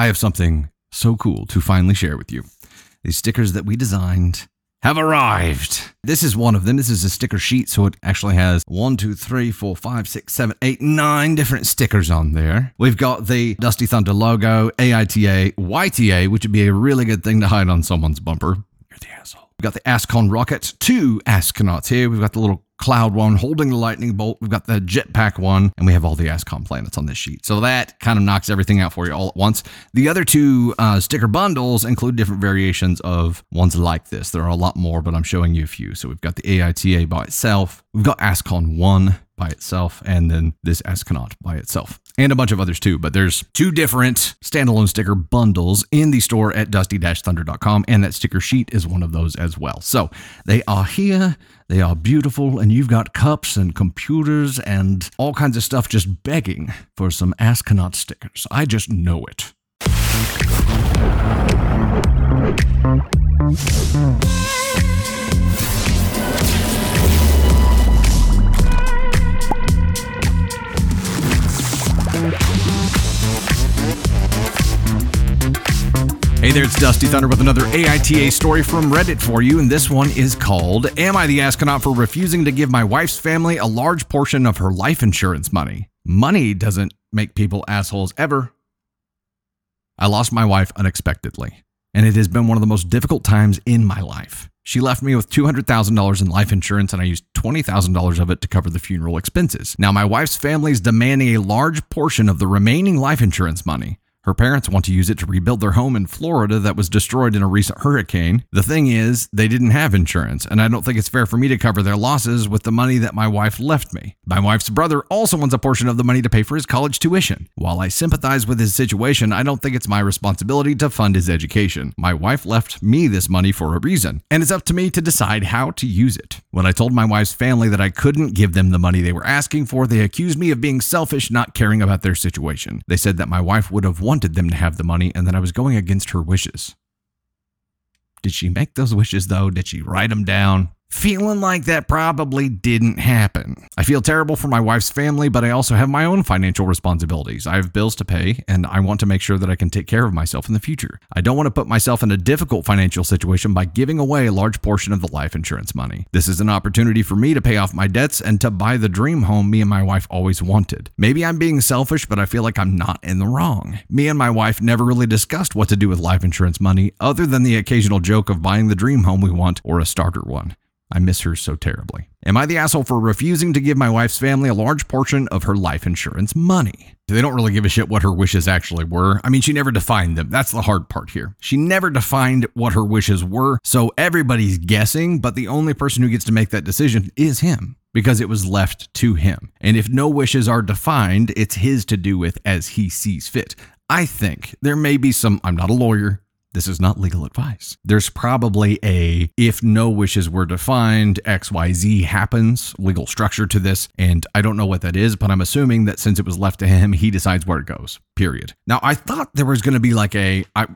I have something so cool to finally share with you. These stickers that we designed have arrived. This is one of them. This is a sticker sheet, so it actually has one, two, three, four, five, six, seven, eight, nine different stickers on there. We've got the Dusty Thunder logo, AITA, YTA, which would be a really good thing to hide on someone's bumper. You're the asshole. We've got the Ascon rocket, two astronauts here. We've got the little cloud one holding the lightning bolt. We've got the jetpack one, and we have all the Ascon planets on this sheet. So that kind of knocks everything out for you all at once. The other two uh, sticker bundles include different variations of ones like this. There are a lot more, but I'm showing you a few. So we've got the AITA by itself. We've got Ascon 1 by itself, and then this Astronaut by itself, and a bunch of others too. But there's two different standalone sticker bundles in the store at dusty-thunder.com, and that sticker sheet is one of those as well. So they are here, they are beautiful, and you've got cups and computers and all kinds of stuff just begging for some Astronaut stickers. I just know it. Hey there, it's Dusty Thunder with another AITA story from Reddit for you, and this one is called Am I the Astronaut for Refusing to Give My Wife's Family a Large Portion of Her Life Insurance Money? Money doesn't make people assholes ever. I lost my wife unexpectedly, and it has been one of the most difficult times in my life. She left me with $200,000 in life insurance, and I used $20,000 of it to cover the funeral expenses. Now, my wife's family is demanding a large portion of the remaining life insurance money. Her parents want to use it to rebuild their home in Florida that was destroyed in a recent hurricane. The thing is, they didn't have insurance, and I don't think it's fair for me to cover their losses with the money that my wife left me. My wife's brother also wants a portion of the money to pay for his college tuition. While I sympathize with his situation, I don't think it's my responsibility to fund his education. My wife left me this money for a reason, and it's up to me to decide how to use it. When I told my wife's family that I couldn't give them the money they were asking for, they accused me of being selfish, not caring about their situation. They said that my wife would have wanted them to have the money and that I was going against her wishes. Did she make those wishes though? Did she write them down? Feeling like that probably didn't happen. I feel terrible for my wife's family, but I also have my own financial responsibilities. I have bills to pay, and I want to make sure that I can take care of myself in the future. I don't want to put myself in a difficult financial situation by giving away a large portion of the life insurance money. This is an opportunity for me to pay off my debts and to buy the dream home me and my wife always wanted. Maybe I'm being selfish, but I feel like I'm not in the wrong. Me and my wife never really discussed what to do with life insurance money, other than the occasional joke of buying the dream home we want or a starter one. I miss her so terribly. Am I the asshole for refusing to give my wife's family a large portion of her life insurance money? They don't really give a shit what her wishes actually were. I mean, she never defined them. That's the hard part here. She never defined what her wishes were, so everybody's guessing, but the only person who gets to make that decision is him because it was left to him. And if no wishes are defined, it's his to do with as he sees fit. I think there may be some, I'm not a lawyer, this is not legal advice. There's probably a if no wishes were defined, XYZ happens, legal structure to this. And I don't know what that is, but I'm assuming that since it was left to him, he decides where it goes. Period. Now, I thought there was going to be like a. I,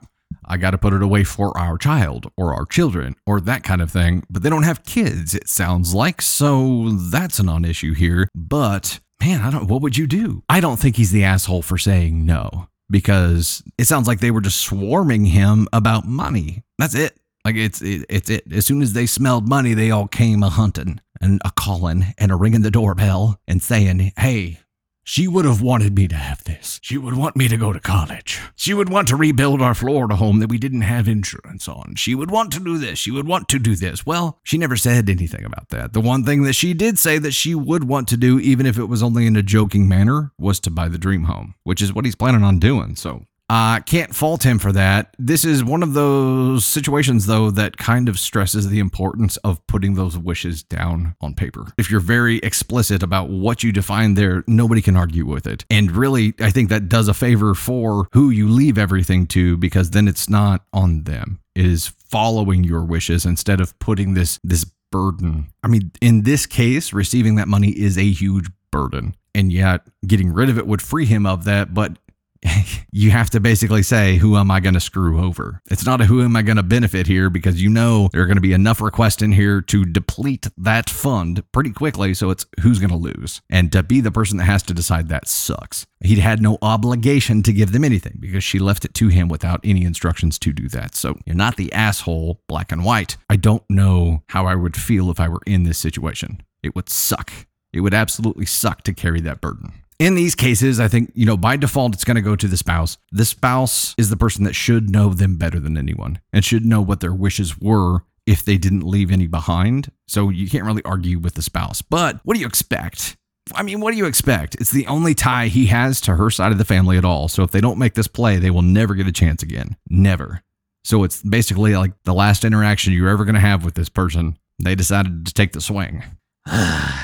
I got to put it away for our child or our children or that kind of thing, but they don't have kids, it sounds like. So that's a non issue here. But man, I don't, what would you do? I don't think he's the asshole for saying no because it sounds like they were just swarming him about money. That's it. Like it's it, it's it. As soon as they smelled money, they all came a hunting and a calling and a ringing the doorbell and saying, "Hey, she would have wanted me to have this. She would want me to go to college. She would want to rebuild our Florida home that we didn't have insurance on. She would want to do this. She would want to do this. Well, she never said anything about that. The one thing that she did say that she would want to do, even if it was only in a joking manner, was to buy the dream home, which is what he's planning on doing. So uh, can't fault him for that. This is one of those situations, though, that kind of stresses the importance of putting those wishes down on paper. If you're very explicit about what you define there, nobody can argue with it. And really, I think that does a favor for who you leave everything to because then it's not on them. It is following your wishes instead of putting this this burden. I mean, in this case, receiving that money is a huge burden. And yet, getting rid of it would free him of that. But you have to basically say, who am I going to screw over? It's not a who am I going to benefit here because you know there are going to be enough requests in here to deplete that fund pretty quickly. So it's who's going to lose. And to be the person that has to decide that sucks. He'd had no obligation to give them anything because she left it to him without any instructions to do that. So you're not the asshole, black and white. I don't know how I would feel if I were in this situation. It would suck. It would absolutely suck to carry that burden. In these cases, I think, you know, by default, it's going to go to the spouse. The spouse is the person that should know them better than anyone and should know what their wishes were if they didn't leave any behind. So you can't really argue with the spouse. But what do you expect? I mean, what do you expect? It's the only tie he has to her side of the family at all. So if they don't make this play, they will never get a chance again. Never. So it's basically like the last interaction you're ever going to have with this person. They decided to take the swing.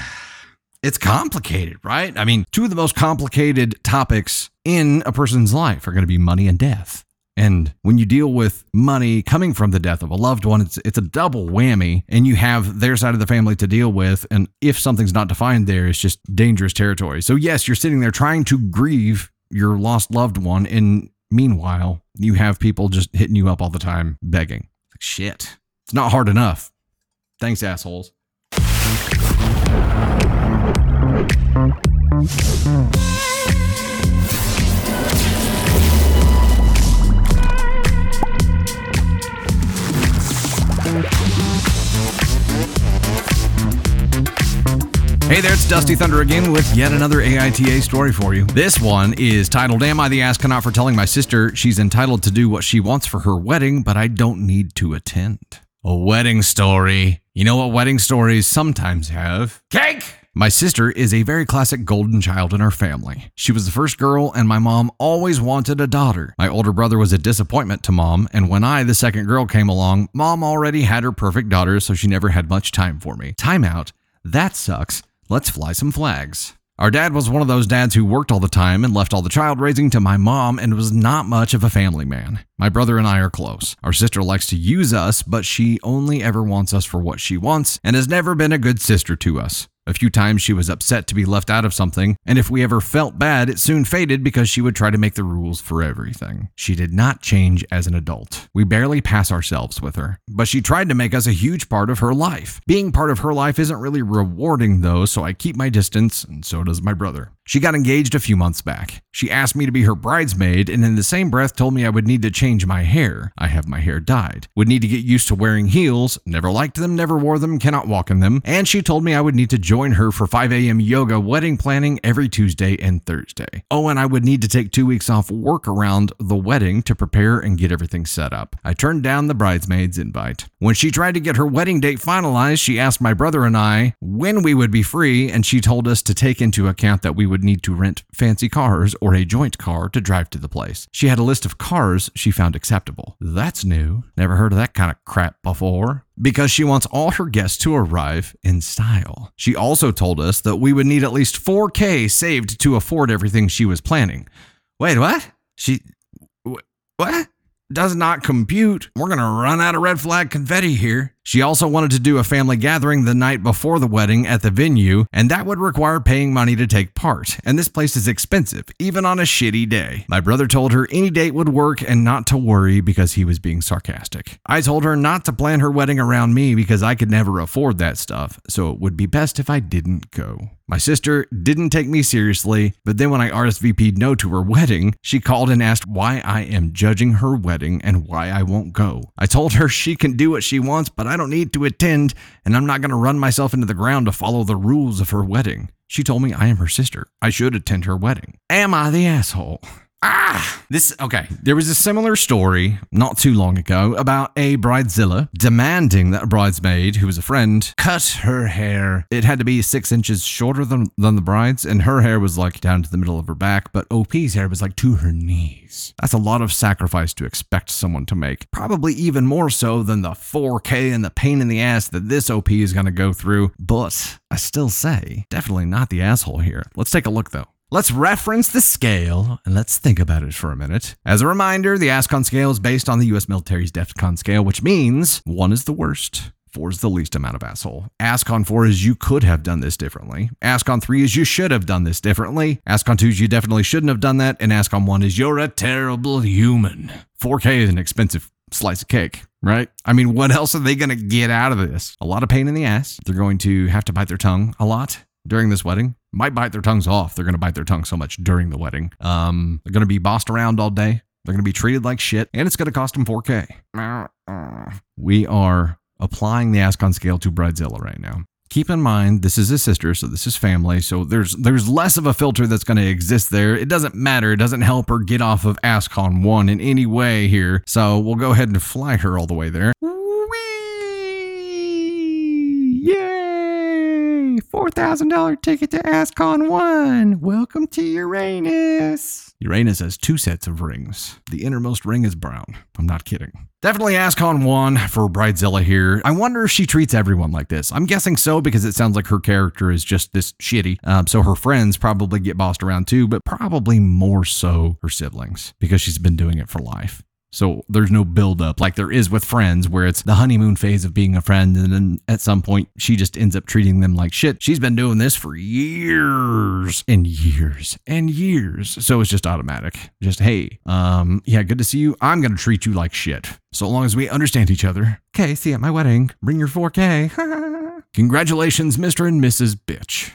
it's complicated, right? I mean, two of the most complicated topics in a person's life are going to be money and death. And when you deal with money coming from the death of a loved one, it's it's a double whammy, and you have their side of the family to deal with. And if something's not defined there, it's just dangerous territory. So yes, you're sitting there trying to grieve your lost loved one, and meanwhile, you have people just hitting you up all the time begging. Like shit, it's not hard enough. Thanks, assholes. Hey there, it's Dusty Thunder again with yet another AITA story for you. This one is titled Am I the Astronaut for telling my sister she's entitled to do what she wants for her wedding, but I don't need to attend? A wedding story. You know what wedding stories sometimes have? Cake! My sister is a very classic golden child in our family. She was the first girl, and my mom always wanted a daughter. My older brother was a disappointment to mom, and when I, the second girl, came along, mom already had her perfect daughter, so she never had much time for me. Timeout. That sucks. Let's fly some flags. Our dad was one of those dads who worked all the time and left all the child raising to my mom and was not much of a family man. My brother and I are close. Our sister likes to use us, but she only ever wants us for what she wants and has never been a good sister to us. A few times she was upset to be left out of something, and if we ever felt bad, it soon faded because she would try to make the rules for everything. She did not change as an adult. We barely pass ourselves with her, but she tried to make us a huge part of her life. Being part of her life isn't really rewarding though, so I keep my distance, and so does my brother. She got engaged a few months back. She asked me to be her bridesmaid, and in the same breath told me I would need to change my hair. I have my hair dyed. Would need to get used to wearing heels. Never liked them, never wore them, cannot walk in them. And she told me I would need to join her for 5 a.m. yoga wedding planning every Tuesday and Thursday. Oh, and I would need to take two weeks off work around the wedding to prepare and get everything set up. I turned down the bridesmaid's invite. When she tried to get her wedding date finalized, she asked my brother and I when we would be free, and she told us to take into account that we would need to rent fancy cars or a joint car to drive to the place. She had a list of cars she found acceptable. That's new. Never heard of that kind of crap before. Because she wants all her guests to arrive in style. She also told us that we would need at least 4K saved to afford everything she was planning. Wait, what? She. What? Does not compute. We're going to run out of red flag confetti here. She also wanted to do a family gathering the night before the wedding at the venue, and that would require paying money to take part. And this place is expensive, even on a shitty day. My brother told her any date would work and not to worry because he was being sarcastic. I told her not to plan her wedding around me because I could never afford that stuff, so it would be best if I didn't go. My sister didn't take me seriously, but then when I RSVP'd no to her wedding, she called and asked why I am judging her wedding and why I won't go. I told her she can do what she wants, but I don't need to attend, and I'm not going to run myself into the ground to follow the rules of her wedding. She told me I am her sister. I should attend her wedding. Am I the asshole? Ah, this okay. There was a similar story not too long ago about a bridezilla demanding that a bridesmaid, who was a friend, cut her hair. It had to be six inches shorter than, than the bride's, and her hair was like down to the middle of her back, but OP's hair was like to her knees. That's a lot of sacrifice to expect someone to make. Probably even more so than the 4K and the pain in the ass that this OP is to go through. But I still say, definitely not the asshole here. Let's take a look though. Let's reference the scale and let's think about it for a minute. As a reminder, the ASCON scale is based on the US military's DEFCON scale, which means one is the worst, Four is the least amount of asshole. Ascon four is you could have done this differently. Ascon three is you should have done this differently. Ascon two is you definitely shouldn't have done that. And Ascon one is you're a terrible human. 4K is an expensive slice of cake, right? I mean, what else are they going to get out of this? A lot of pain in the ass. They're going to have to bite their tongue a lot during this wedding. Might bite their tongues off. They're going to bite their tongue so much during the wedding. Um, they're going to be bossed around all day. They're going to be treated like shit, and it's going to cost them 4K. We are applying the Ascon scale to Bridezilla right now. Keep in mind, this is a sister, so this is family. So there's there's less of a filter that's going to exist there. It doesn't matter. It doesn't help her get off of Ascon one in any way here. So we'll go ahead and fly her all the way there. $4,000 ticket to ASCON 1. Welcome to Uranus. Uranus has two sets of rings. The innermost ring is brown. I'm not kidding. Definitely ASCON 1 for Bridezilla here. I wonder if she treats everyone like this. I'm guessing so because it sounds like her character is just this shitty. Um, so her friends probably get bossed around too, but probably more so her siblings because she's been doing it for life. So there's no build up like there is with friends where it's the honeymoon phase of being a friend and then at some point she just ends up treating them like shit. She's been doing this for years and years and years. So it's just automatic. Just hey, um yeah, good to see you. I'm going to treat you like shit. So long as we understand each other. Okay, see you at my wedding. Bring your 4K. Congratulations, Mr. and Mrs. Bitch.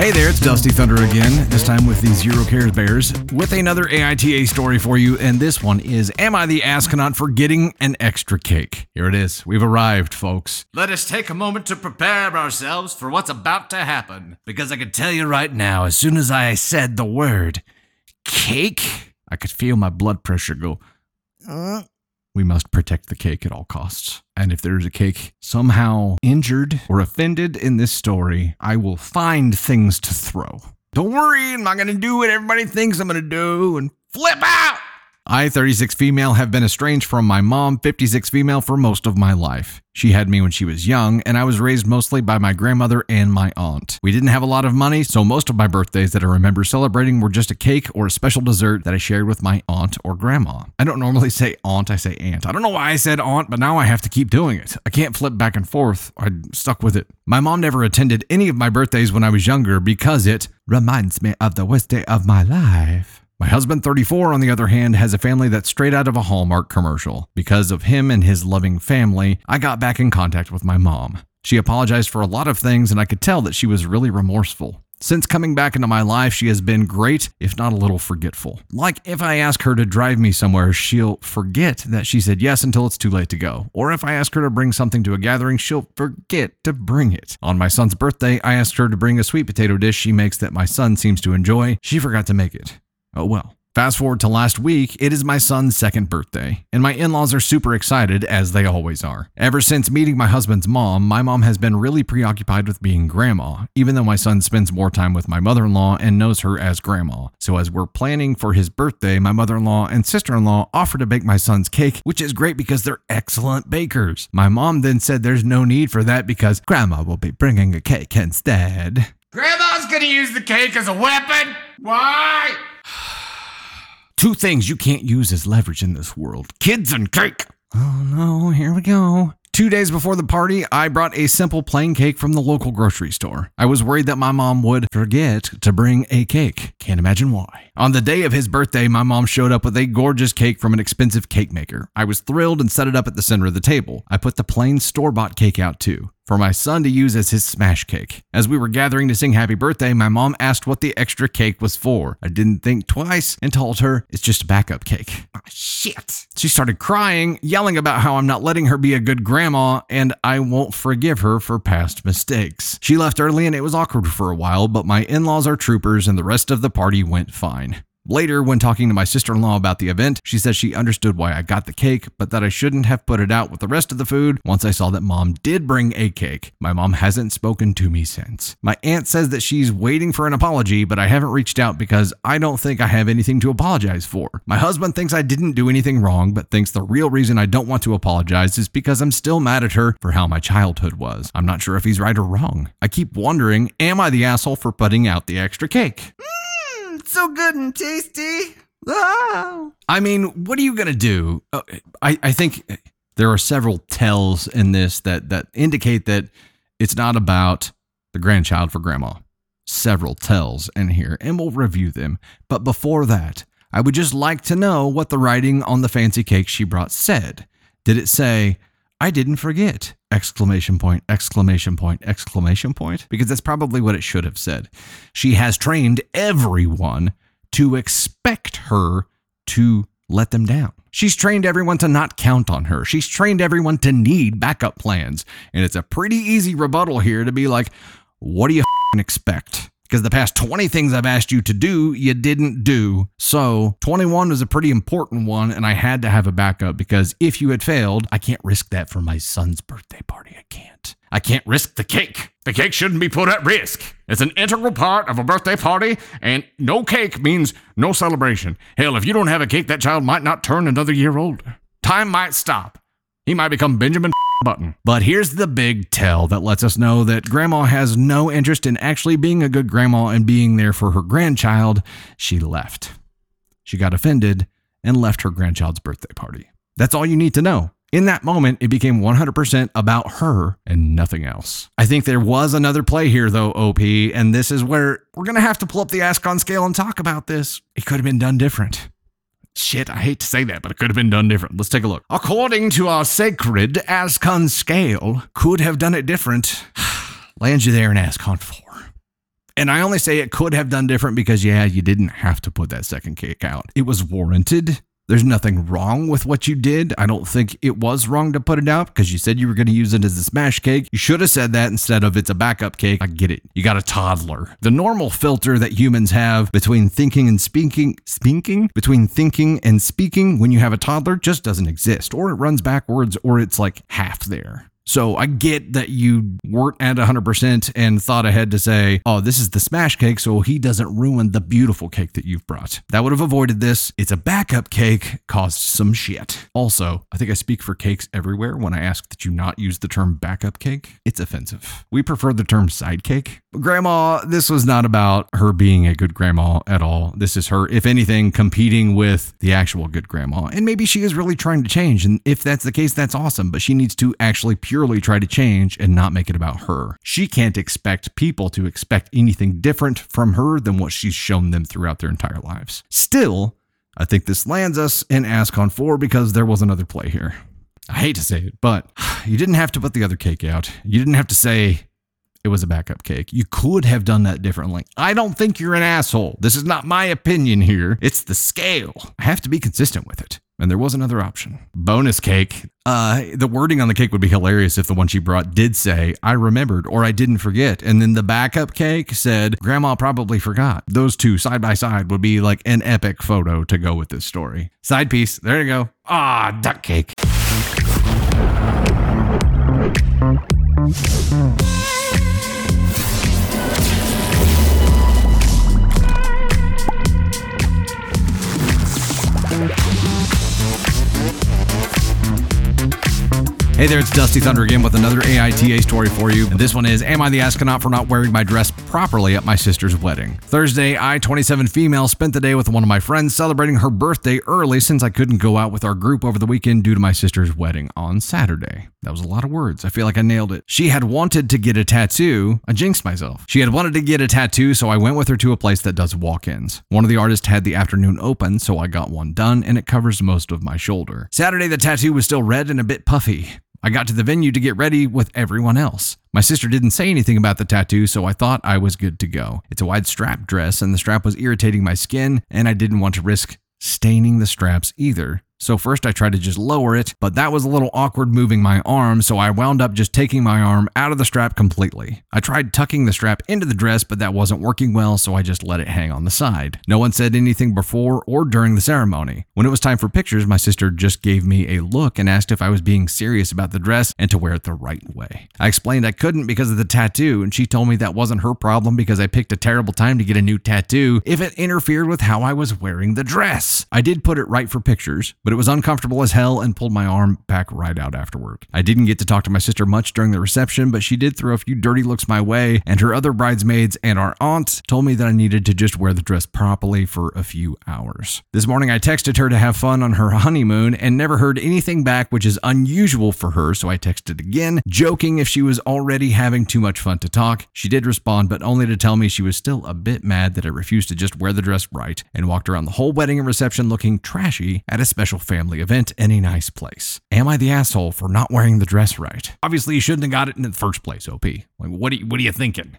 Hey there, it's Dusty Thunder again, this time with the Zero Cares Bears, with another AITA story for you, and this one is Am I the Astronaut for getting an extra cake? Here it is. We've arrived, folks. Let us take a moment to prepare ourselves for what's about to happen, because I can tell you right now, as soon as I said the word cake, I could feel my blood pressure go. Uh, we must protect the cake at all costs. And if there's a cake somehow injured or offended in this story, I will find things to throw. Don't worry, I'm not going to do what everybody thinks I'm going to do and flip out. I, 36 female, have been estranged from my mom, 56 female, for most of my life. She had me when she was young, and I was raised mostly by my grandmother and my aunt. We didn't have a lot of money, so most of my birthdays that I remember celebrating were just a cake or a special dessert that I shared with my aunt or grandma. I don't normally say aunt, I say aunt. I don't know why I said aunt, but now I have to keep doing it. I can't flip back and forth. I'm stuck with it. My mom never attended any of my birthdays when I was younger because it reminds me of the worst day of my life. My husband, 34, on the other hand, has a family that's straight out of a Hallmark commercial. Because of him and his loving family, I got back in contact with my mom. She apologized for a lot of things, and I could tell that she was really remorseful. Since coming back into my life, she has been great, if not a little forgetful. Like, if I ask her to drive me somewhere, she'll forget that she said yes until it's too late to go. Or if I ask her to bring something to a gathering, she'll forget to bring it. On my son's birthday, I asked her to bring a sweet potato dish she makes that my son seems to enjoy. She forgot to make it. Oh well. Fast forward to last week, it is my son's second birthday, and my in laws are super excited, as they always are. Ever since meeting my husband's mom, my mom has been really preoccupied with being grandma, even though my son spends more time with my mother in law and knows her as grandma. So, as we're planning for his birthday, my mother in law and sister in law offer to bake my son's cake, which is great because they're excellent bakers. My mom then said there's no need for that because grandma will be bringing a cake instead. Grandma's gonna use the cake as a weapon? Why? Two things you can't use as leverage in this world kids and cake. Oh no, here we go. Two days before the party, I brought a simple plain cake from the local grocery store. I was worried that my mom would forget to bring a cake. Can't imagine why. On the day of his birthday, my mom showed up with a gorgeous cake from an expensive cake maker. I was thrilled and set it up at the center of the table. I put the plain store bought cake out too for my son to use as his smash cake. As we were gathering to sing happy birthday, my mom asked what the extra cake was for. I didn't think twice and told her it's just a backup cake. Oh, shit. She started crying, yelling about how I'm not letting her be a good grandma and I won't forgive her for past mistakes. She left early and it was awkward for a while, but my in laws are troopers and the rest of the party went fine. Later, when talking to my sister in law about the event, she says she understood why I got the cake, but that I shouldn't have put it out with the rest of the food once I saw that mom did bring a cake. My mom hasn't spoken to me since. My aunt says that she's waiting for an apology, but I haven't reached out because I don't think I have anything to apologize for. My husband thinks I didn't do anything wrong, but thinks the real reason I don't want to apologize is because I'm still mad at her for how my childhood was. I'm not sure if he's right or wrong. I keep wondering, am I the asshole for putting out the extra cake? So good and tasty. Ah. I mean, what are you gonna do? Uh, I I think there are several tells in this that that indicate that it's not about the grandchild for grandma. Several tells in here, and we'll review them. But before that, I would just like to know what the writing on the fancy cake she brought said. Did it say, I didn't forget! Exclamation point, exclamation point, exclamation point. Because that's probably what it should have said. She has trained everyone to expect her to let them down. She's trained everyone to not count on her. She's trained everyone to need backup plans. And it's a pretty easy rebuttal here to be like, what do you expect? Because the past 20 things I've asked you to do, you didn't do. So 21 was a pretty important one, and I had to have a backup because if you had failed, I can't risk that for my son's birthday party. I can't. I can't risk the cake. The cake shouldn't be put at risk. It's an integral part of a birthday party, and no cake means no celebration. Hell, if you don't have a cake, that child might not turn another year older. Time might stop. He might become Benjamin Button. But here's the big tell that lets us know that grandma has no interest in actually being a good grandma and being there for her grandchild. She left. She got offended and left her grandchild's birthday party. That's all you need to know. In that moment, it became 100% about her and nothing else. I think there was another play here, though, OP, and this is where we're going to have to pull up the Ascon scale and talk about this. It could have been done different. Shit, I hate to say that, but it could have been done different. Let's take a look. According to our sacred Ascon scale, could have done it different. Lands you there in Ascon 4. And I only say it could have done different because, yeah, you didn't have to put that second kick out. It was warranted. There's nothing wrong with what you did. I don't think it was wrong to put it out because you said you were going to use it as a smash cake. You should have said that instead of it's a backup cake. I get it. You got a toddler. The normal filter that humans have between thinking and speaking, speaking, between thinking and speaking when you have a toddler just doesn't exist, or it runs backwards, or it's like half there. So I get that you weren't at 100% and thought ahead to say, oh, this is the smash cake, so he doesn't ruin the beautiful cake that you've brought. That would have avoided this. It's a backup cake, caused some shit. Also, I think I speak for cakes everywhere when I ask that you not use the term backup cake. It's offensive. We prefer the term side cake. Grandma, this was not about her being a good grandma at all. This is her, if anything, competing with the actual good grandma. And maybe she is really trying to change. And if that's the case, that's awesome. But she needs to actually purely try to change and not make it about her. She can't expect people to expect anything different from her than what she's shown them throughout their entire lives. Still, I think this lands us in Ascon 4 because there was another play here. I hate to say it, but you didn't have to put the other cake out. You didn't have to say it was a backup cake. You could have done that differently. I don't think you're an asshole. This is not my opinion here. It's the scale. I have to be consistent with it and there was another option. Bonus cake. Uh, the wording on the cake would be hilarious if the one she brought did say, I remembered or I didn't forget. And then the backup cake said, Grandma probably forgot. Those two side by side would be like an epic photo to go with this story. Side piece. There you go. Ah, duck cake. Hey there, it's Dusty Thunder again with another AITA story for you. And this one is Am I the astronaut for not wearing my dress properly at my sister's wedding? Thursday, I, 27 female, spent the day with one of my friends celebrating her birthday early since I couldn't go out with our group over the weekend due to my sister's wedding on Saturday. That was a lot of words. I feel like I nailed it. She had wanted to get a tattoo. I jinxed myself. She had wanted to get a tattoo, so I went with her to a place that does walk ins. One of the artists had the afternoon open, so I got one done, and it covers most of my shoulder. Saturday, the tattoo was still red and a bit puffy. I got to the venue to get ready with everyone else. My sister didn't say anything about the tattoo, so I thought I was good to go. It's a wide strap dress, and the strap was irritating my skin, and I didn't want to risk staining the straps either. So first I tried to just lower it, but that was a little awkward moving my arm, so I wound up just taking my arm out of the strap completely. I tried tucking the strap into the dress, but that wasn't working well, so I just let it hang on the side. No one said anything before or during the ceremony. When it was time for pictures, my sister just gave me a look and asked if I was being serious about the dress and to wear it the right way. I explained I couldn't because of the tattoo, and she told me that wasn't her problem because I picked a terrible time to get a new tattoo if it interfered with how I was wearing the dress. I did put it right for pictures, but it was uncomfortable as hell and pulled my arm back right out afterward. I didn't get to talk to my sister much during the reception, but she did throw a few dirty looks my way, and her other bridesmaids and our aunt told me that I needed to just wear the dress properly for a few hours. This morning I texted her to have fun on her honeymoon and never heard anything back, which is unusual for her, so I texted again, joking if she was already having too much fun to talk. She did respond, but only to tell me she was still a bit mad that I refused to just wear the dress right and walked around the whole wedding and reception looking trashy at a special family event in a nice place. Am I the asshole for not wearing the dress right? Obviously, you shouldn't have got it in the first place, OP. Like, what are you, what are you thinking?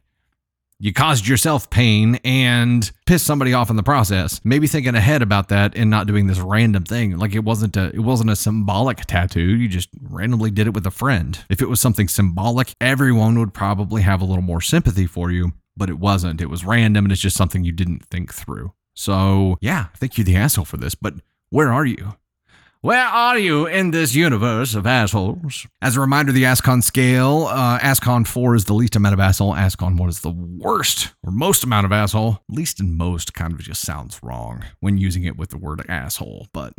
You caused yourself pain and pissed somebody off in the process. Maybe thinking ahead about that and not doing this random thing. Like it wasn't a it wasn't a symbolic tattoo. You just randomly did it with a friend. If it was something symbolic, everyone would probably have a little more sympathy for you, but it wasn't. It was random and it's just something you didn't think through. So, yeah, I think you're the asshole for this, but where are you? Where are you in this universe of assholes? As a reminder, the Ascon scale, uh, Ascon 4 is the least amount of asshole. Ascon 1 is the worst or most amount of asshole. Least and most kind of just sounds wrong when using it with the word asshole, but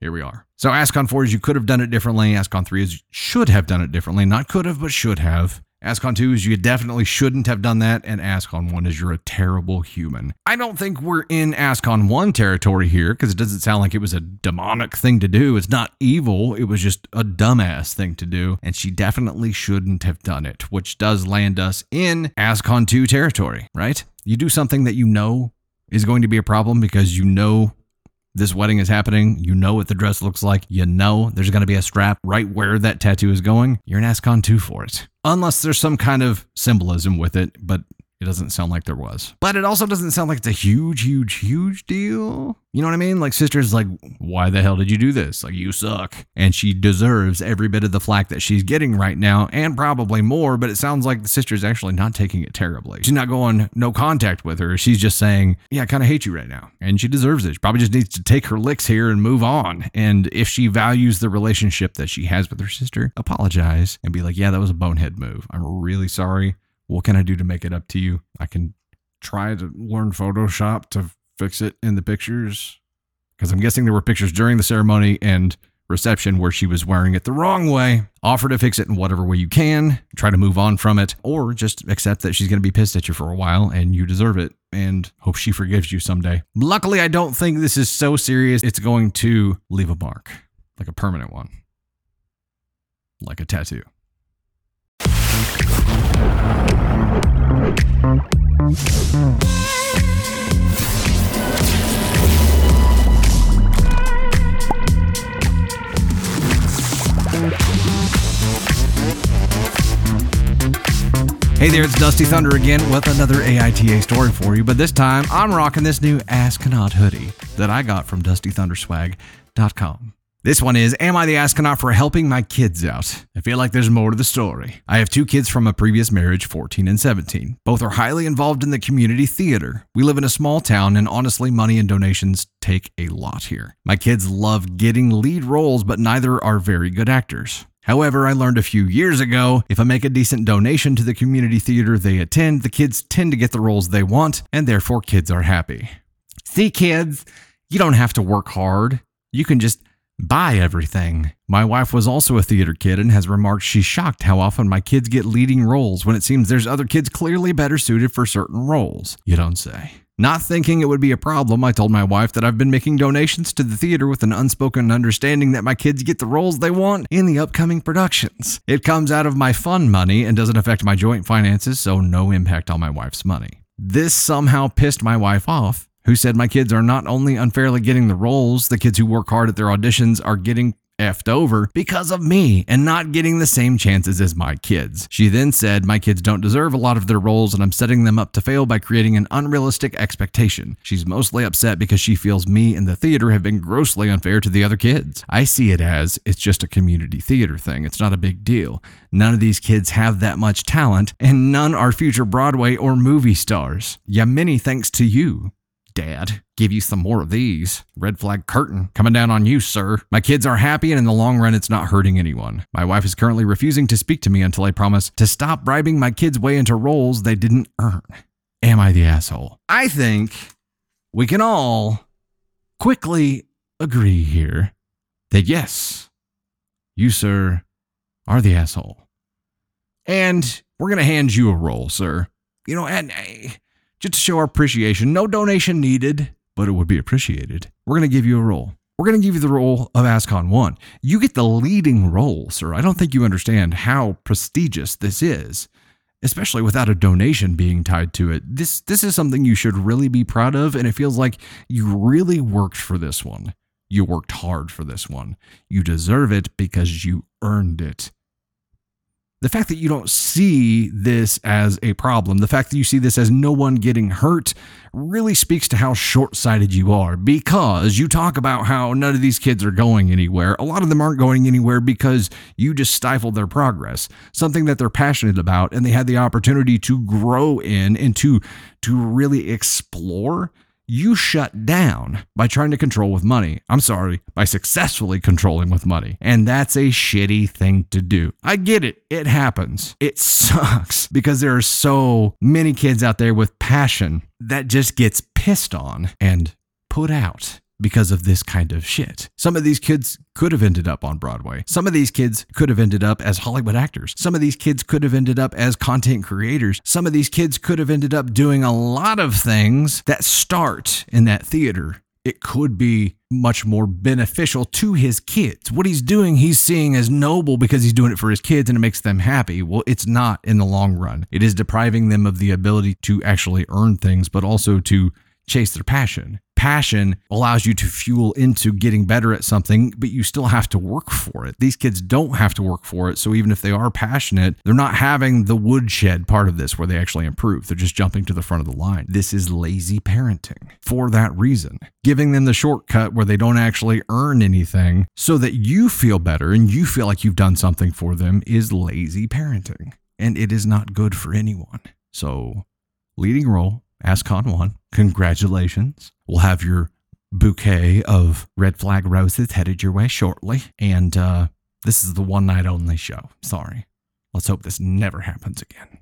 here we are. So Ascon 4 is you could have done it differently. Ascon 3 is should have done it differently. Not could have, but should have. Ascon 2 is you definitely shouldn't have done that, and Ascon 1 is you're a terrible human. I don't think we're in Ascon 1 territory here because it doesn't sound like it was a demonic thing to do. It's not evil, it was just a dumbass thing to do, and she definitely shouldn't have done it, which does land us in Ascon 2 territory, right? You do something that you know is going to be a problem because you know this wedding is happening. You know what the dress looks like. You know there's going to be a strap right where that tattoo is going. You're an Ascon 2 for it. Unless there's some kind of symbolism with it, but it doesn't sound like there was. But it also doesn't sound like it's a huge, huge, huge deal. You know what I mean? Like, sister's like, why the hell did you do this? Like, you suck. And she deserves every bit of the flack that she's getting right now, and probably more. But it sounds like the sister's actually not taking it terribly. She's not going no contact with her. She's just saying, yeah, I kind of hate you right now. And she deserves it. She probably just needs to take her licks here and move on. And if she values the relationship that she has with her sister, apologize and be like, yeah, that was a bonehead move. I'm really sorry. What can I do to make it up to you? I can try to learn Photoshop to fix it in the pictures. Because I'm guessing there were pictures during the ceremony and reception where she was wearing it the wrong way. Offer to fix it in whatever way you can, try to move on from it, or just accept that she's going to be pissed at you for a while and you deserve it and hope she forgives you someday. Luckily, I don't think this is so serious it's going to leave a mark, like a permanent one, like a tattoo. Hey there, it's Dusty Thunder again with another AITA story for you, but this time I'm rocking this new Astronaut hoodie that I got from DustyThunderSwag.com. This one is Am I the astronaut for helping my kids out? I feel like there's more to the story. I have two kids from a previous marriage, 14 and 17. Both are highly involved in the community theater. We live in a small town, and honestly, money and donations take a lot here. My kids love getting lead roles, but neither are very good actors. However, I learned a few years ago if I make a decent donation to the community theater they attend, the kids tend to get the roles they want, and therefore kids are happy. See, kids, you don't have to work hard. You can just buy everything. My wife was also a theater kid and has remarked she's shocked how often my kids get leading roles when it seems there's other kids clearly better suited for certain roles. You don't say. Not thinking it would be a problem, I told my wife that I've been making donations to the theater with an unspoken understanding that my kids get the roles they want in the upcoming productions. It comes out of my fund money and doesn't affect my joint finances, so no impact on my wife's money. This somehow pissed my wife off, who said my kids are not only unfairly getting the roles, the kids who work hard at their auditions are getting effed over because of me and not getting the same chances as my kids. She then said, My kids don't deserve a lot of their roles and I'm setting them up to fail by creating an unrealistic expectation. She's mostly upset because she feels me and the theater have been grossly unfair to the other kids. I see it as it's just a community theater thing, it's not a big deal. None of these kids have that much talent, and none are future Broadway or movie stars. Yeah, many thanks to you. Dad, give you some more of these. Red flag curtain coming down on you, sir. My kids are happy, and in the long run, it's not hurting anyone. My wife is currently refusing to speak to me until I promise to stop bribing my kids' way into roles they didn't earn. Am I the asshole? I think we can all quickly agree here that yes, you, sir, are the asshole. And we're going to hand you a role, sir. You know, and uh, just to show our appreciation, no donation needed, but it would be appreciated. We're going to give you a role. We're going to give you the role of Ascon 1. You get the leading role, sir. I don't think you understand how prestigious this is, especially without a donation being tied to it. This this is something you should really be proud of and it feels like you really worked for this one. You worked hard for this one. You deserve it because you earned it the fact that you don't see this as a problem, the fact that you see this as no one getting hurt, really speaks to how short sighted you are. Because you talk about how none of these kids are going anywhere. A lot of them aren't going anywhere because you just stifled their progress, something that they're passionate about and they had the opportunity to grow in and to, to really explore you shut down by trying to control with money. I'm sorry, by successfully controlling with money. And that's a shitty thing to do. I get it. It happens. It sucks because there are so many kids out there with passion that just gets pissed on and put out because of this kind of shit. Some of these kids could have ended up on Broadway. Some of these kids could have ended up as Hollywood actors. Some of these kids could have ended up as content creators. Some of these kids could have ended up doing a lot of things that start in that theater. It could be much more beneficial to his kids. What he's doing, he's seeing as noble because he's doing it for his kids and it makes them happy. Well, it's not in the long run. It is depriving them of the ability to actually earn things, but also to chase their passion passion allows you to fuel into getting better at something, but you still have to work for it. These kids don't have to work for it. So even if they are passionate, they're not having the woodshed part of this where they actually improve. They're just jumping to the front of the line. This is lazy parenting for that reason. Giving them the shortcut where they don't actually earn anything so that you feel better and you feel like you've done something for them is lazy parenting. And it is not good for anyone. So, leading role, ASCON 1, congratulations. We'll have your bouquet of red flag roses headed your way shortly. And uh, this is the one night only show. Sorry. Let's hope this never happens again.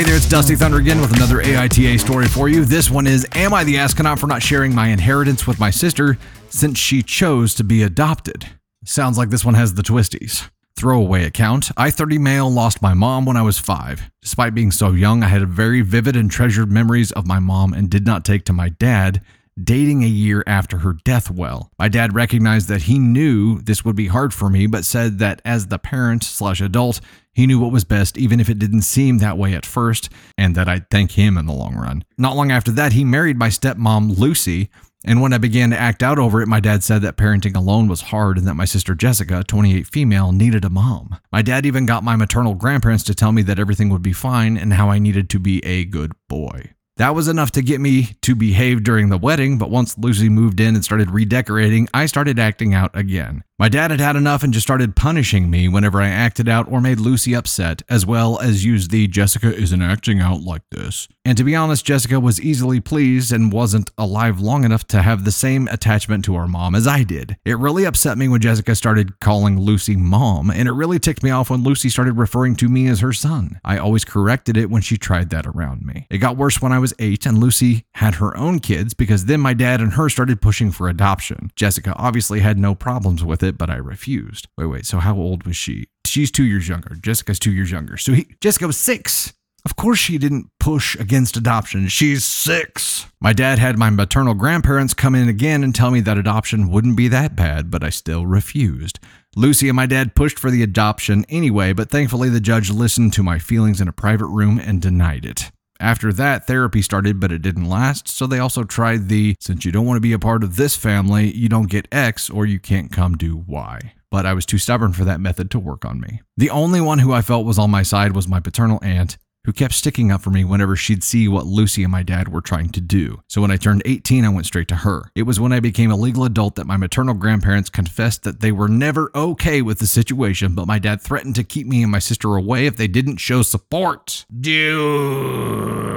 Hey there, it's Dusty Thunder again with another AITA story for you. This one is Am I the astronaut for not sharing my inheritance with my sister since she chose to be adopted? Sounds like this one has the twisties. Throwaway account I 30 male lost my mom when I was five. Despite being so young, I had very vivid and treasured memories of my mom and did not take to my dad dating a year after her death well. My dad recognized that he knew this would be hard for me, but said that as the parent slash adult, he knew what was best, even if it didn't seem that way at first, and that I'd thank him in the long run. Not long after that, he married my stepmom, Lucy. And when I began to act out over it, my dad said that parenting alone was hard and that my sister Jessica, 28 female, needed a mom. My dad even got my maternal grandparents to tell me that everything would be fine and how I needed to be a good boy. That was enough to get me to behave during the wedding, but once Lucy moved in and started redecorating, I started acting out again. My dad had had enough and just started punishing me whenever I acted out or made Lucy upset, as well as used the Jessica isn't acting out like this. And to be honest, Jessica was easily pleased and wasn't alive long enough to have the same attachment to her mom as I did. It really upset me when Jessica started calling Lucy mom, and it really ticked me off when Lucy started referring to me as her son. I always corrected it when she tried that around me. It got worse when I was eight and Lucy had her own kids because then my dad and her started pushing for adoption. Jessica obviously had no problems with it it, but I refused. Wait, wait. So how old was she? She's two years younger. Jessica's two years younger. So he, Jessica was six. Of course, she didn't push against adoption. She's six. My dad had my maternal grandparents come in again and tell me that adoption wouldn't be that bad, but I still refused. Lucy and my dad pushed for the adoption anyway, but thankfully the judge listened to my feelings in a private room and denied it. After that, therapy started, but it didn't last, so they also tried the since you don't want to be a part of this family, you don't get X or you can't come do Y. But I was too stubborn for that method to work on me. The only one who I felt was on my side was my paternal aunt, who kept sticking up for me whenever she'd see what Lucy and my dad were trying to do. So when I turned 18, I went straight to her. It was when I became a legal adult that my maternal grandparents confessed that they were never okay with the situation, but my dad threatened to keep me and my sister away if they didn't show support. Dude.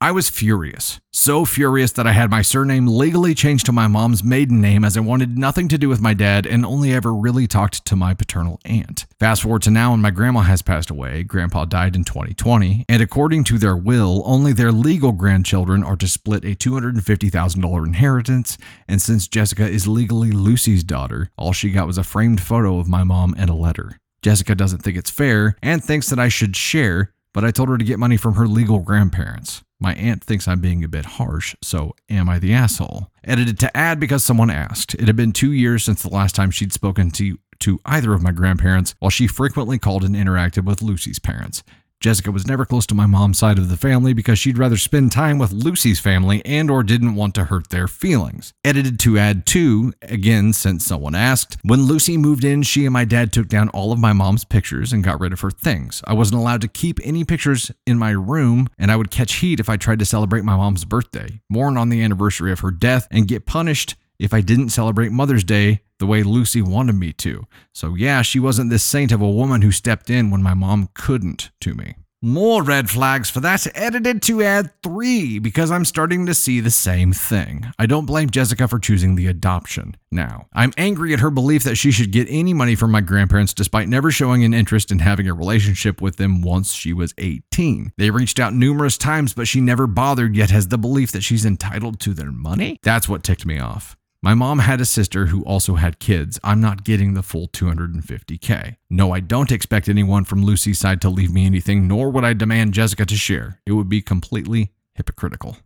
I was furious. So furious that I had my surname legally changed to my mom's maiden name as I wanted nothing to do with my dad and only ever really talked to my paternal aunt. Fast forward to now when my grandma has passed away, grandpa died in 2020, and according to their will, only their legal grandchildren are to split a $250,000 inheritance, and since Jessica is legally Lucy's daughter, all she got was a framed photo of my mom and a letter. Jessica doesn't think it's fair and thinks that I should share, but I told her to get money from her legal grandparents. My aunt thinks I'm being a bit harsh, so am I the asshole? Edited to add because someone asked. It had been two years since the last time she'd spoken to, to either of my grandparents, while she frequently called and interacted with Lucy's parents. Jessica was never close to my mom's side of the family because she'd rather spend time with Lucy's family and or didn't want to hurt their feelings. Edited to add two, again since someone asked, when Lucy moved in, she and my dad took down all of my mom's pictures and got rid of her things. I wasn't allowed to keep any pictures in my room and I would catch heat if I tried to celebrate my mom's birthday, mourn on the anniversary of her death and get punished if I didn't celebrate Mother's Day the way Lucy wanted me to. So, yeah, she wasn't this saint of a woman who stepped in when my mom couldn't to me. More red flags for that, edited to add three because I'm starting to see the same thing. I don't blame Jessica for choosing the adoption. Now, I'm angry at her belief that she should get any money from my grandparents despite never showing an interest in having a relationship with them once she was 18. They reached out numerous times, but she never bothered, yet has the belief that she's entitled to their money. That's what ticked me off. My mom had a sister who also had kids. I'm not getting the full 250K. No, I don't expect anyone from Lucy's side to leave me anything, nor would I demand Jessica to share. It would be completely hypocritical.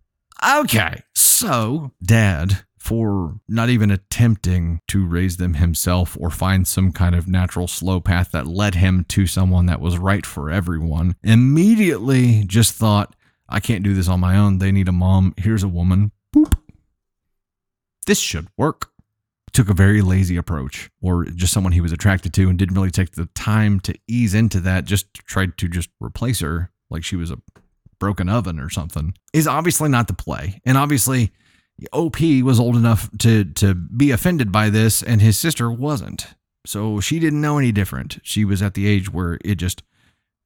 Okay, so, Dad, for not even attempting to raise them himself or find some kind of natural slow path that led him to someone that was right for everyone, immediately just thought, I can't do this on my own. They need a mom. Here's a woman. Boop this should work. Took a very lazy approach, or just someone he was attracted to and didn't really take the time to ease into that, just tried to just replace her like she was a broken oven or something, is obviously not the play. And obviously, OP was old enough to to be offended by this, and his sister wasn't. So she didn't know any different. She was at the age where it just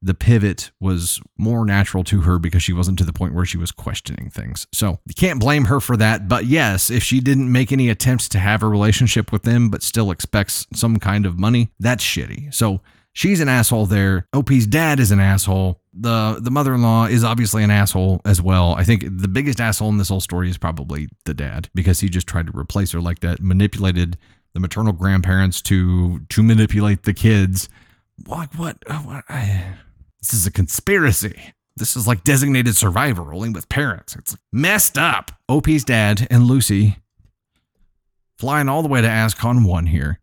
the pivot was more natural to her because she wasn't to the point where she was questioning things. So you can't blame her for that. But yes, if she didn't make any attempts to have a relationship with them, but still expects some kind of money, that's shitty. So she's an asshole there. OP's dad is an asshole. The the mother-in-law is obviously an asshole as well. I think the biggest asshole in this whole story is probably the dad because he just tried to replace her like that, manipulated the maternal grandparents to to manipulate the kids. Like what? what this is a conspiracy. This is like designated survivor, only with parents. It's messed up. OP's dad and Lucy flying all the way to Ascon 1 here.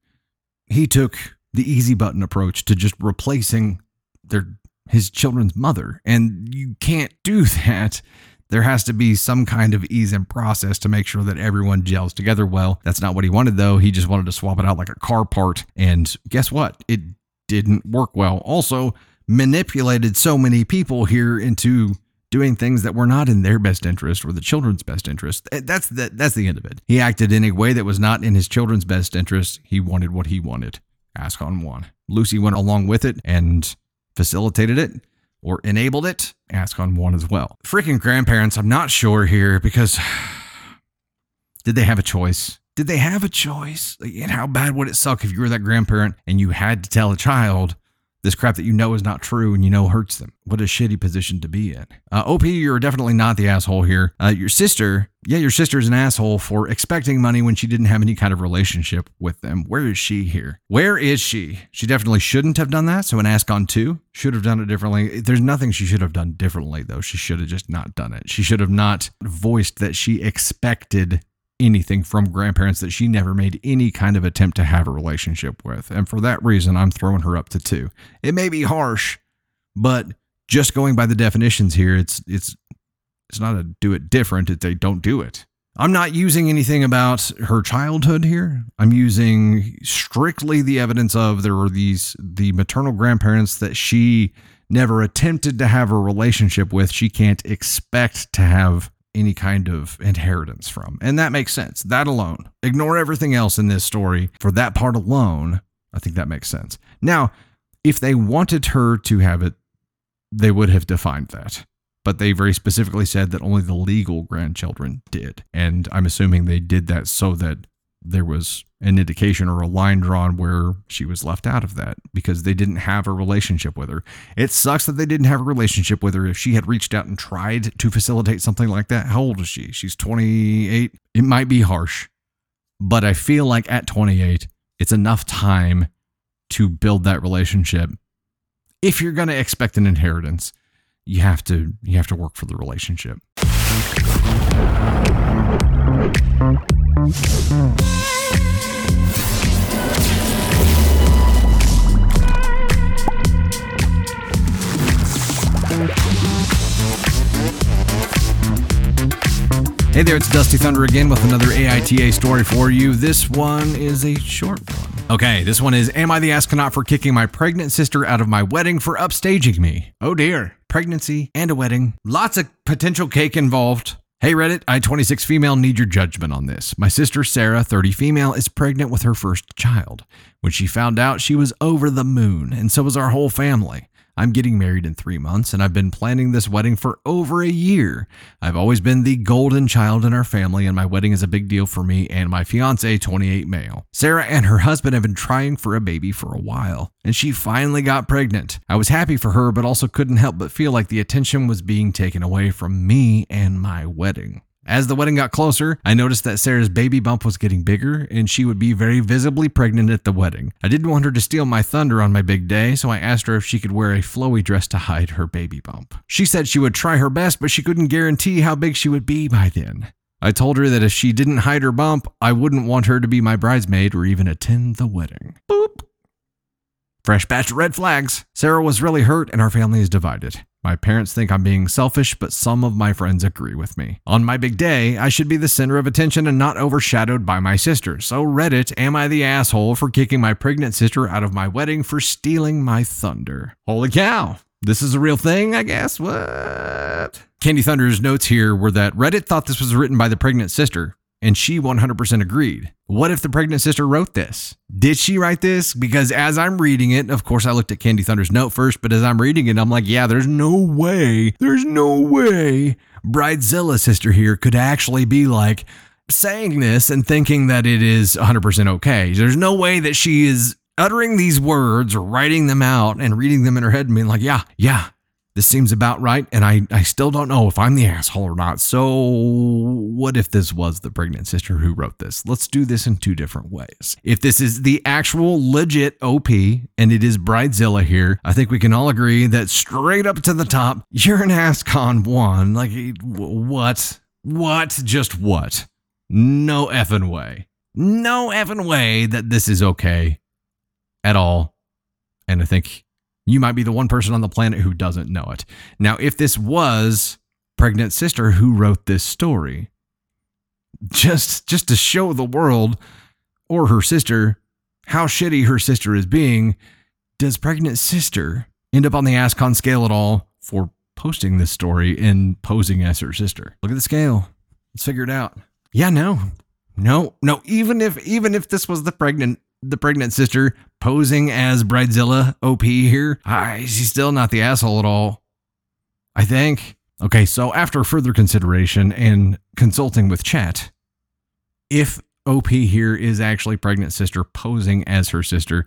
He took the easy button approach to just replacing their his children's mother. And you can't do that. There has to be some kind of ease and process to make sure that everyone gels together well. That's not what he wanted, though. He just wanted to swap it out like a car part. And guess what? It didn't work well. Also, manipulated so many people here into doing things that were not in their best interest or the children's best interest. Eh, that's the, that's the end of it. He acted in a way that was not in his children's best interest. He wanted what he wanted. Ascon one. Lucy went along with it and facilitated it or enabled it. Ascon one as well. Freaking grandparents, I'm not sure here because did they have a choice? Did they have a choice? and how bad would it suck if you were that grandparent and you had to tell a child this crap that you know is not true and you know hurts them. What a shitty position to be in. Uh, OP, you're definitely not the asshole here. Uh, your sister, yeah, your sister's an asshole for expecting money when she didn't have any kind of relationship with them. Where is she here? Where is she? She definitely shouldn't have done that. So an Ascon two should have done it differently. There's nothing she should have done differently, though. She should have just not done it. She should have not voiced that she expected anything from grandparents that she never made any kind of attempt to have a relationship with. And for that reason, I'm throwing her up to two. It may be harsh, but just going by the definitions here, it's it's it's not a do it different, it's a don't do it. I'm not using anything about her childhood here. I'm using strictly the evidence of there were these the maternal grandparents that she never attempted to have a relationship with. She can't expect to have any kind of inheritance from. And that makes sense. That alone. Ignore everything else in this story. For that part alone, I think that makes sense. Now, if they wanted her to have it, they would have defined that. But they very specifically said that only the legal grandchildren did. And I'm assuming they did that so that there was an indication or a line drawn where she was left out of that because they didn't have a relationship with her. It sucks that they didn't have a relationship with her. If she had reached out and tried to facilitate something like that, how old is she? She's 28. It might be harsh, but I feel like at 28, it's enough time to build that relationship. If you're going to expect an inheritance, you have to you have to work for the relationship. Hey there, it's Dusty Thunder again with another AITA story for you. This one is a short one. Okay, this one is Am I the astronaut for kicking my pregnant sister out of my wedding for upstaging me? Oh dear. Pregnancy and a wedding. Lots of potential cake involved. Hey Reddit, I 26 female need your judgment on this. My sister Sarah, 30 female, is pregnant with her first child. When she found out, she was over the moon, and so was our whole family. I'm getting married in three months, and I've been planning this wedding for over a year. I've always been the golden child in our family, and my wedding is a big deal for me and my fiance, 28 male. Sarah and her husband have been trying for a baby for a while, and she finally got pregnant. I was happy for her, but also couldn't help but feel like the attention was being taken away from me and my wedding. As the wedding got closer, I noticed that Sarah's baby bump was getting bigger and she would be very visibly pregnant at the wedding. I didn't want her to steal my thunder on my big day, so I asked her if she could wear a flowy dress to hide her baby bump. She said she would try her best, but she couldn't guarantee how big she would be by then. I told her that if she didn't hide her bump, I wouldn't want her to be my bridesmaid or even attend the wedding. Boop. Fresh batch of red flags. Sarah was really hurt and our family is divided. My parents think I'm being selfish, but some of my friends agree with me. On my big day, I should be the center of attention and not overshadowed by my sister. So, Reddit, am I the asshole for kicking my pregnant sister out of my wedding for stealing my thunder? Holy cow. This is a real thing, I guess. What? Candy Thunder's notes here were that Reddit thought this was written by the pregnant sister, and she 100% agreed. What if the pregnant sister wrote this? Did she write this? Because as I'm reading it, of course, I looked at Candy Thunder's note first, but as I'm reading it, I'm like, yeah, there's no way, there's no way Bridezilla sister here could actually be like saying this and thinking that it is 100% okay. There's no way that she is uttering these words or writing them out and reading them in her head and being like, yeah, yeah, this seems about right, and I, I still don't know if I'm the asshole or not. So, what if this was the pregnant sister who wrote this? Let's do this in two different ways. If this is the actual legit OP and it is Bridezilla here, I think we can all agree that straight up to the top, you're an Ascon one. Like, what? What? Just what? No effing way. No effing way that this is okay at all. And I think you might be the one person on the planet who doesn't know it. Now, if this was pregnant sister who wrote this story, just just to show the world or her sister how shitty her sister is being, does pregnant sister end up on the Ascon scale at all for posting this story and posing as her sister? Look at the scale. Let's figure it out. Yeah, no. No, no, even if even if this was the pregnant the pregnant sister posing as Bridezilla OP here. I, she's still not the asshole at all. I think. Okay, so after further consideration and consulting with chat, if OP here is actually pregnant sister posing as her sister,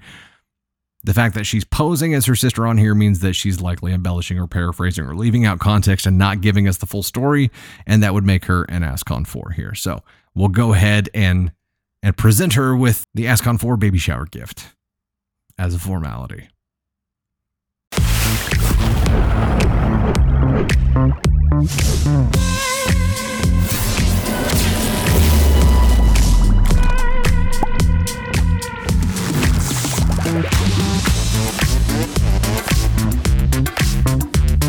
The fact that she's posing as her sister on here means that she's likely embellishing or paraphrasing or leaving out context and not giving us the full story, and that would make her an Ascon 4 here. So we'll go ahead and and present her with the Ascon 4 baby shower gift as a formality.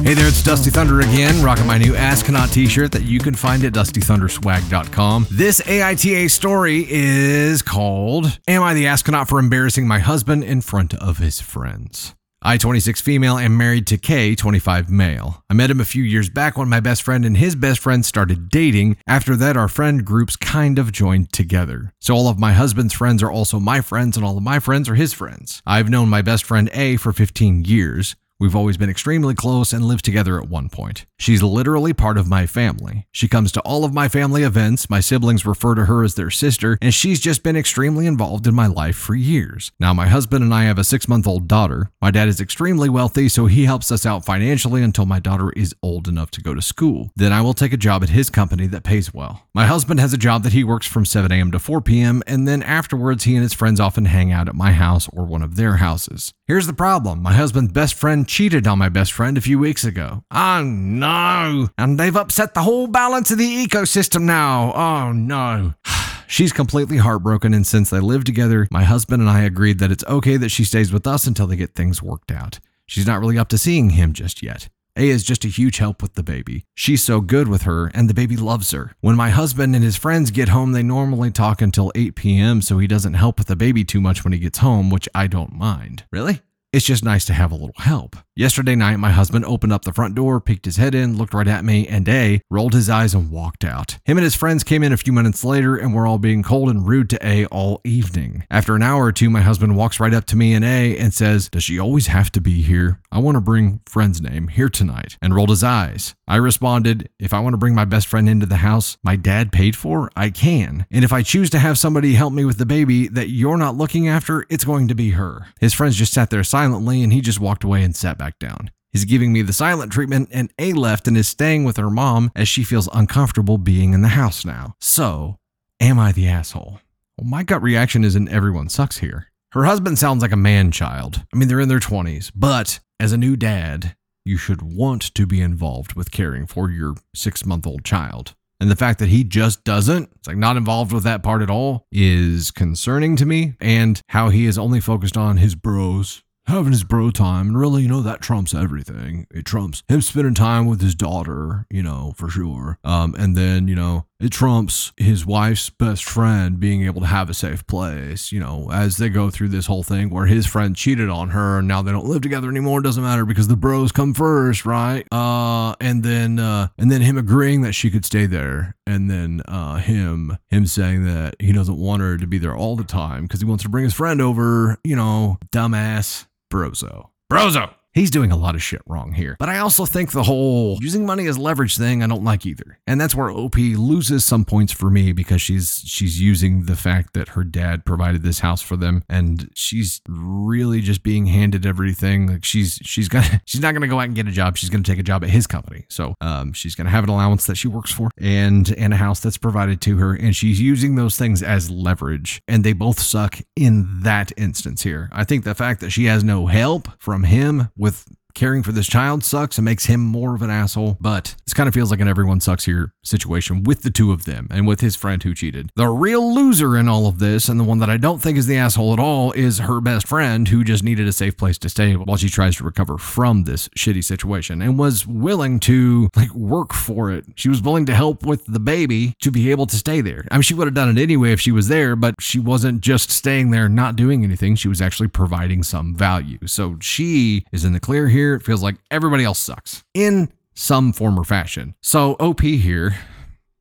Hey there, it's Dusty Thunder again, rocking my new Astronaut t shirt that you can find at dustythunderswag.com. This AITA story is called Am I the Astronaut for Embarrassing My Husband in Front of His Friends? I, 26 female, am married to K, 25 male. I met him a few years back when my best friend and his best friend started dating. After that, our friend groups kind of joined together. So all of my husband's friends are also my friends, and all of my friends are his friends. I've known my best friend A for 15 years. We've always been extremely close and lived together at one point. She's literally part of my family. She comes to all of my family events, my siblings refer to her as their sister, and she's just been extremely involved in my life for years. Now, my husband and I have a six month old daughter. My dad is extremely wealthy, so he helps us out financially until my daughter is old enough to go to school. Then I will take a job at his company that pays well. My husband has a job that he works from 7 a.m. to 4 p.m., and then afterwards, he and his friends often hang out at my house or one of their houses. Here's the problem my husband's best friend cheated on my best friend a few weeks ago. Oh no! And they've upset the whole balance of the ecosystem now. Oh no. She's completely heartbroken, and since they live together, my husband and I agreed that it's okay that she stays with us until they get things worked out. She's not really up to seeing him just yet. A is just a huge help with the baby. She's so good with her, and the baby loves her. When my husband and his friends get home, they normally talk until 8 p.m., so he doesn't help with the baby too much when he gets home, which I don't mind. Really? It's just nice to have a little help. Yesterday night, my husband opened up the front door, peeked his head in, looked right at me, and A rolled his eyes and walked out. Him and his friends came in a few minutes later and were all being cold and rude to A all evening. After an hour or two, my husband walks right up to me and A and says, Does she always have to be here? I want to bring friend's name here tonight, and rolled his eyes. I responded, If I want to bring my best friend into the house my dad paid for, I can. And if I choose to have somebody help me with the baby that you're not looking after, it's going to be her. His friends just sat there silently, and he just walked away and sat back down. He's giving me the silent treatment, and A left and is staying with her mom as she feels uncomfortable being in the house now. So, am I the asshole? Well, my gut reaction isn't everyone sucks here. Her husband sounds like a man child. I mean, they're in their 20s, but as a new dad, you should want to be involved with caring for your six month old child. And the fact that he just doesn't, it's like not involved with that part at all, is concerning to me. And how he is only focused on his bros having his bro time. And really, you know, that trumps everything. It trumps him spending time with his daughter, you know, for sure. Um, and then, you know, it trumps his wife's best friend being able to have a safe place, you know, as they go through this whole thing where his friend cheated on her and now they don't live together anymore. It doesn't matter because the bros come first, right? Uh, and then, uh, and then him agreeing that she could stay there. And then, uh, him, him saying that he doesn't want her to be there all the time because he wants to bring his friend over, you know, dumbass. Brozo. Brozo! He's doing a lot of shit wrong here. But I also think the whole using money as leverage thing I don't like either. And that's where OP loses some points for me because she's she's using the fact that her dad provided this house for them and she's really just being handed everything. Like she's she's gonna she's not gonna go out and get a job. She's gonna take a job at his company. So um, she's gonna have an allowance that she works for and and a house that's provided to her. And she's using those things as leverage. And they both suck in that instance here. I think the fact that she has no help from him with with caring for this child sucks and makes him more of an asshole. But this kind of feels like an everyone sucks here situation with the two of them and with his friend who cheated. The real loser in all of this, and the one that I don't think is the asshole at all, is her best friend who just needed a safe place to stay while she tries to recover from this shitty situation and was willing to like work for it. She was willing to help with the baby to be able to stay there. I mean, she would have done it anyway if she was there, but she wasn't just staying there not doing anything. She was actually providing some value. So she is in the clear here. It feels like everybody else sucks in some form or fashion. So OP here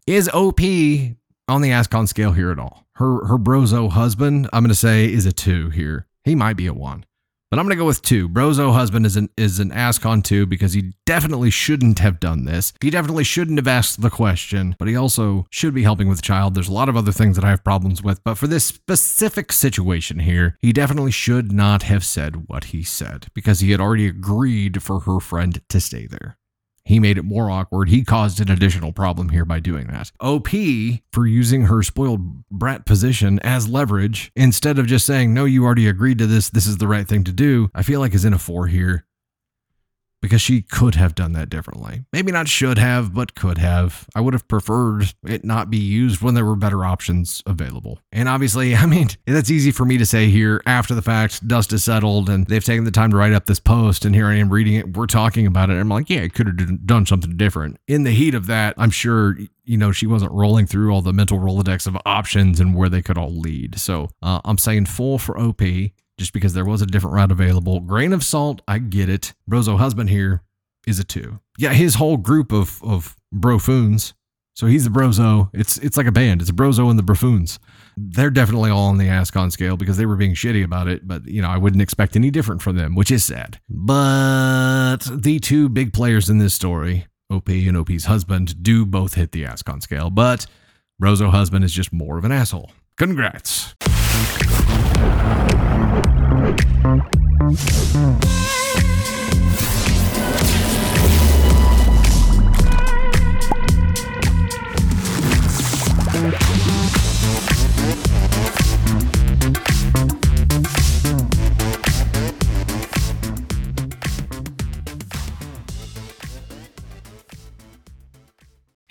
is OP on the Ascon scale here at all. Her her brozo husband, I'm gonna say, is a two here. He might be a one. But I'm to go with two. Brozo husband is an is an Ascon two because he definitely shouldn't have done this. He definitely shouldn't have asked the question, but he also should be helping with the child. There's a lot of other things that I have problems with, but for this specific situation here, he definitely should not have said what he said because he had already agreed for her friend to stay there. He made it more awkward. He caused an additional problem here by doing that. OP for using her spoiled brat position as leverage instead of just saying, No, you already agreed to this. This is the right thing to do. I feel like is in a four here because she could have done that differently. Maybe not should have, but could have. I would have preferred it not be used when there were better options available. And obviously, I mean, that's easy for me to say here after the fact, dust is settled, and they've taken the time to write up this post, and here I am reading it. We're talking about it. I'm like, yeah, I could have done something different. In the heat of that, I'm sure you know, she wasn't rolling through all the mental Rolodex of options and where they could all lead. So uh, I'm saying full for OP just because there was a different route available. Grain of salt, I get it. Brozo husband here is a two. Yeah, his whole group of of brofoons. So he's the brozo. It's it's like a band. It's a brozo and the buffoons. They're definitely all on the Ascon scale because they were being shitty about it. But you know, I wouldn't expect any different from them, which is sad. But the two big players in this story, OP and OP's husband, do both hit the Ascon scale. But Brozo husband is just more of an asshole. Congrats. Mm-hmm.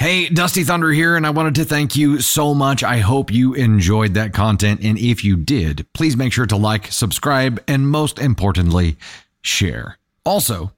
Hey, Dusty Thunder here, and I wanted to thank you so much. I hope you enjoyed that content. And if you did, please make sure to like, subscribe, and most importantly, share. Also,